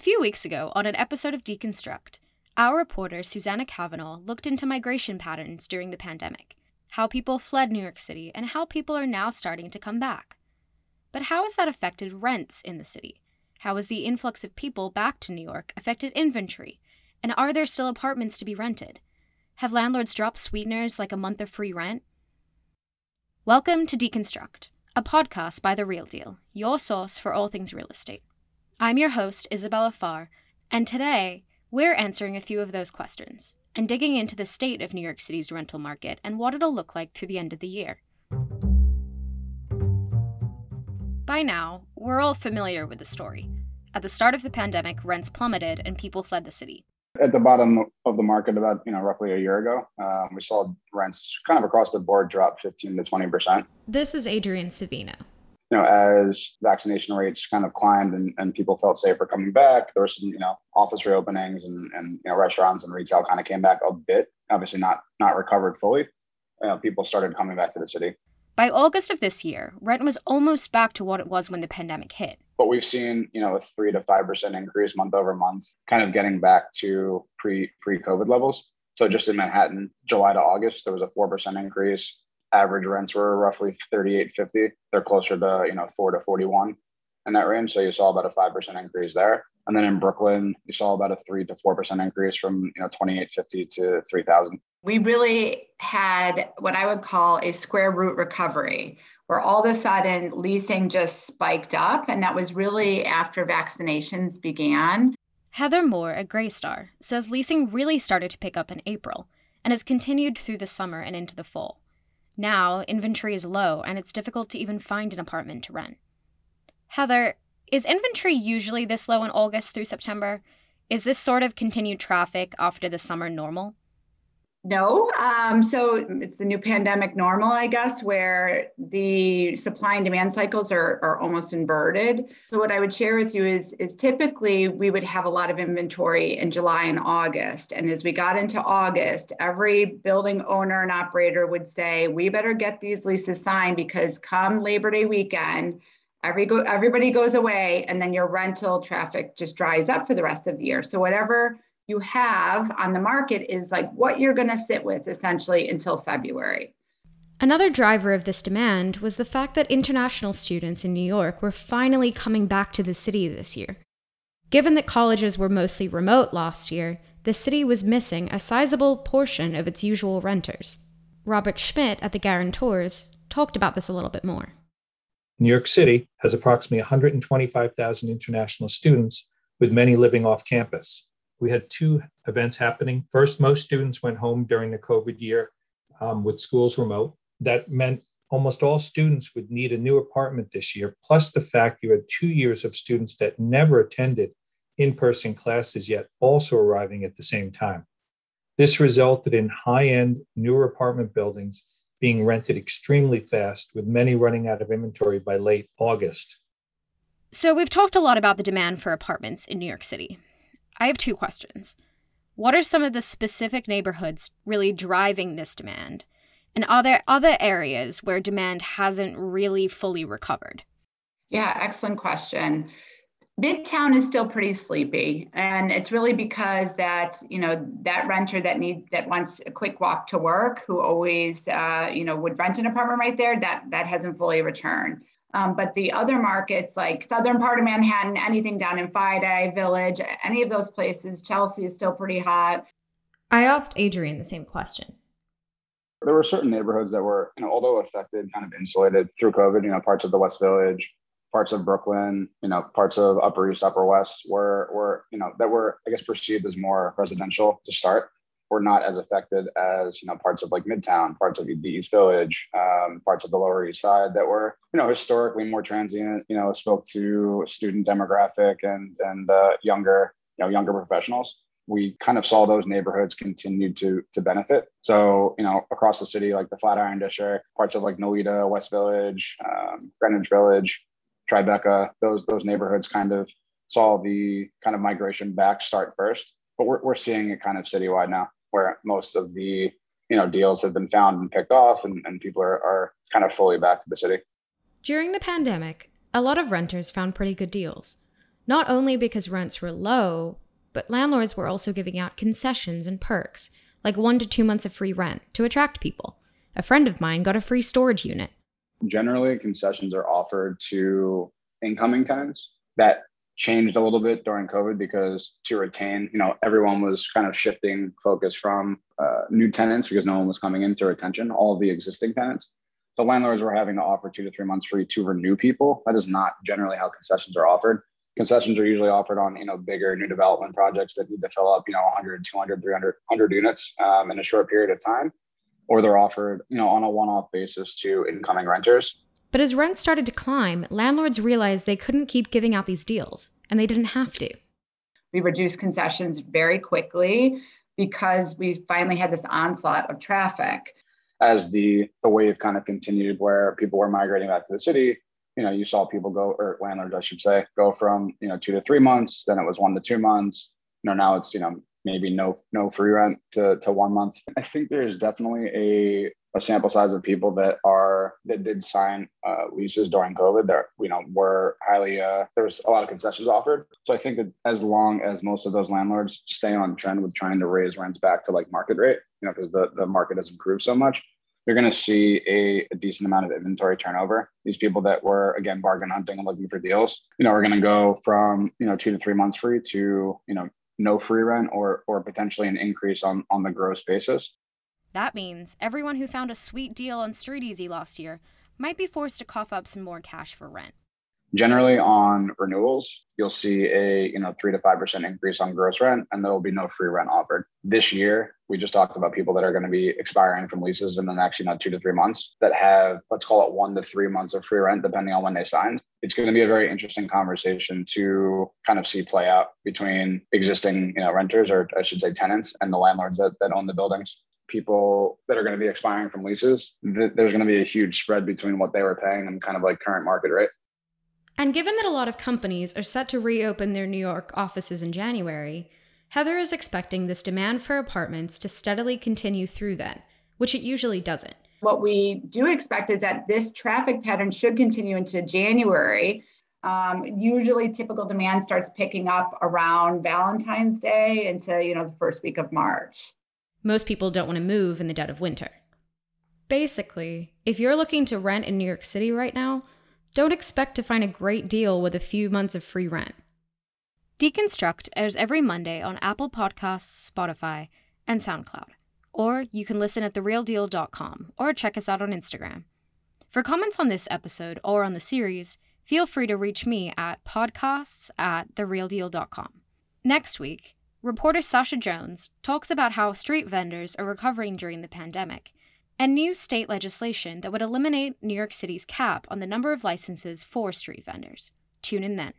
few weeks ago, on an episode of Deconstruct, our reporter Susanna Kavanaugh looked into migration patterns during the pandemic, how people fled New York City, and how people are now starting to come back. But how has that affected rents in the city? How has the influx of people back to New York affected inventory? And are there still apartments to be rented? Have landlords dropped sweeteners like a month of free rent? Welcome to Deconstruct, a podcast by The Real Deal, your source for all things real estate. I'm your host, Isabella Farr, and today we're answering a few of those questions and digging into the state of New York City's rental market and what it'll look like through the end of the year. By now, we're all familiar with the story. At the start of the pandemic, rents plummeted and people fled the city. At the bottom of the market, about you know roughly a year ago, um, we saw rents kind of across the board drop 15 to 20 percent. This is Adrian Savino, you know, as vaccination rates kind of climbed and, and people felt safer coming back, there were some, you know, office reopenings and, and you know, restaurants and retail kind of came back a bit, obviously not not recovered fully. You know, people started coming back to the city. By August of this year, rent was almost back to what it was when the pandemic hit. But we've seen, you know, a three to five percent increase month over month, kind of getting back to pre pre COVID levels. So just in Manhattan, July to August, there was a four percent increase average rents were roughly 38.50. They're closer to, you know, 4 to 41 in that range. So you saw about a 5% increase there. And then in Brooklyn, you saw about a 3 to 4% increase from, you know, 2850 to 3000. We really had what I would call a square root recovery where all of a sudden leasing just spiked up and that was really after vaccinations began. Heather Moore at Greystar says leasing really started to pick up in April and has continued through the summer and into the fall. Now, inventory is low and it's difficult to even find an apartment to rent. Heather, is inventory usually this low in August through September? Is this sort of continued traffic after the summer normal? No. Um, so it's the new pandemic normal, I guess, where the supply and demand cycles are, are almost inverted. So what I would share with you is, is typically we would have a lot of inventory in July and August. And as we got into August, every building owner and operator would say, we better get these leases signed because come Labor Day weekend, every go, everybody goes away and then your rental traffic just dries up for the rest of the year. So whatever you have on the market is like what you're going to sit with essentially until February. Another driver of this demand was the fact that international students in New York were finally coming back to the city this year. Given that colleges were mostly remote last year, the city was missing a sizable portion of its usual renters. Robert Schmidt at the Guarantors talked about this a little bit more. New York City has approximately 125,000 international students, with many living off campus we had two events happening. First, most students went home during the COVID year um, with schools remote. That meant almost all students would need a new apartment this year, plus the fact you had two years of students that never attended in person classes yet also arriving at the same time. This resulted in high end, newer apartment buildings being rented extremely fast, with many running out of inventory by late August. So, we've talked a lot about the demand for apartments in New York City. I have two questions. What are some of the specific neighborhoods really driving this demand? And are there other areas where demand hasn't really fully recovered? Yeah, excellent question. Midtown is still pretty sleepy, and it's really because that you know that renter that need that wants a quick walk to work, who always uh, you know would rent an apartment right there, that that hasn't fully returned. Um, but the other markets, like southern part of Manhattan, anything down in FiDi, Village, any of those places, Chelsea is still pretty hot. I asked Adrian the same question. There were certain neighborhoods that were, you know, although affected, kind of insulated through COVID. You know, parts of the West Village, parts of Brooklyn, you know, parts of Upper East, Upper West were were you know that were I guess perceived as more residential to start were not as affected as you know parts of like Midtown, parts of the East Village, um, parts of the Lower East Side that were you know historically more transient. You know, spoke to student demographic and and uh, younger you know younger professionals. We kind of saw those neighborhoods continue to to benefit. So you know across the city, like the Flatiron District, parts of like Nolita, West Village, um, Greenwich Village, Tribeca, those those neighborhoods kind of saw the kind of migration back start first but we're, we're seeing it kind of citywide now where most of the you know deals have been found and picked off and, and people are, are kind of fully back to the city during the pandemic a lot of renters found pretty good deals not only because rents were low, but landlords were also giving out concessions and perks, like one to two months of free rent, to attract people. A friend of mine got a free storage unit. Generally, concessions are offered to incoming tenants. That changed a little bit during COVID because to retain, you know, everyone was kind of shifting focus from uh, new tenants because no one was coming into retention, all of the existing tenants. The landlords were having to offer two to three months free to renew people. That is not generally how concessions are offered. Concessions are usually offered on, you know, bigger new development projects that need to fill up, you know, 100, 200, 300, 100 units um, in a short period of time. Or they're offered, you know, on a one-off basis to incoming renters. But as rents started to climb, landlords realized they couldn't keep giving out these deals, and they didn't have to. We reduced concessions very quickly because we finally had this onslaught of traffic. As the, the wave kind of continued where people were migrating back to the city, you know, you saw people go, or landlords, I should say, go from, you know, two to three months, then it was one to two months. You know, now it's, you know, maybe no no free rent to, to one month. I think there's definitely a a sample size of people that are that did sign uh, leases during COVID. There, you know, were highly uh, there was a lot of concessions offered. So I think that as long as most of those landlords stay on trend with trying to raise rents back to like market rate, you know, because the the market has improved so much, you're going to see a, a, decent amount of inventory turnover. These people that were again bargain hunting and looking for deals, you know, are going to go from you know two to three months free to you know no free rent or or potentially an increase on on the gross basis. That means everyone who found a sweet deal on StreetEasy last year might be forced to cough up some more cash for rent. Generally, on renewals, you'll see a you know three to five percent increase on gross rent, and there will be no free rent offered. This year, we just talked about people that are going to be expiring from leases in the next you know two to three months that have let's call it one to three months of free rent, depending on when they signed. It's going to be a very interesting conversation to kind of see play out between existing you know renters, or I should say tenants, and the landlords that, that own the buildings people that are going to be expiring from leases, th- there's going to be a huge spread between what they were paying and kind of like current market rate. And given that a lot of companies are set to reopen their New York offices in January, Heather is expecting this demand for apartments to steadily continue through then, which it usually doesn't. What we do expect is that this traffic pattern should continue into January. Um, usually, typical demand starts picking up around Valentine's Day into you know the first week of March. Most people don't want to move in the dead of winter. Basically, if you're looking to rent in New York City right now, don't expect to find a great deal with a few months of free rent. Deconstruct airs every Monday on Apple Podcasts, Spotify, and SoundCloud. Or you can listen at therealdeal.com or check us out on Instagram. For comments on this episode or on the series, feel free to reach me at podcasts at therealdeal.com. Next week, Reporter Sasha Jones talks about how street vendors are recovering during the pandemic and new state legislation that would eliminate New York City's cap on the number of licenses for street vendors. Tune in then.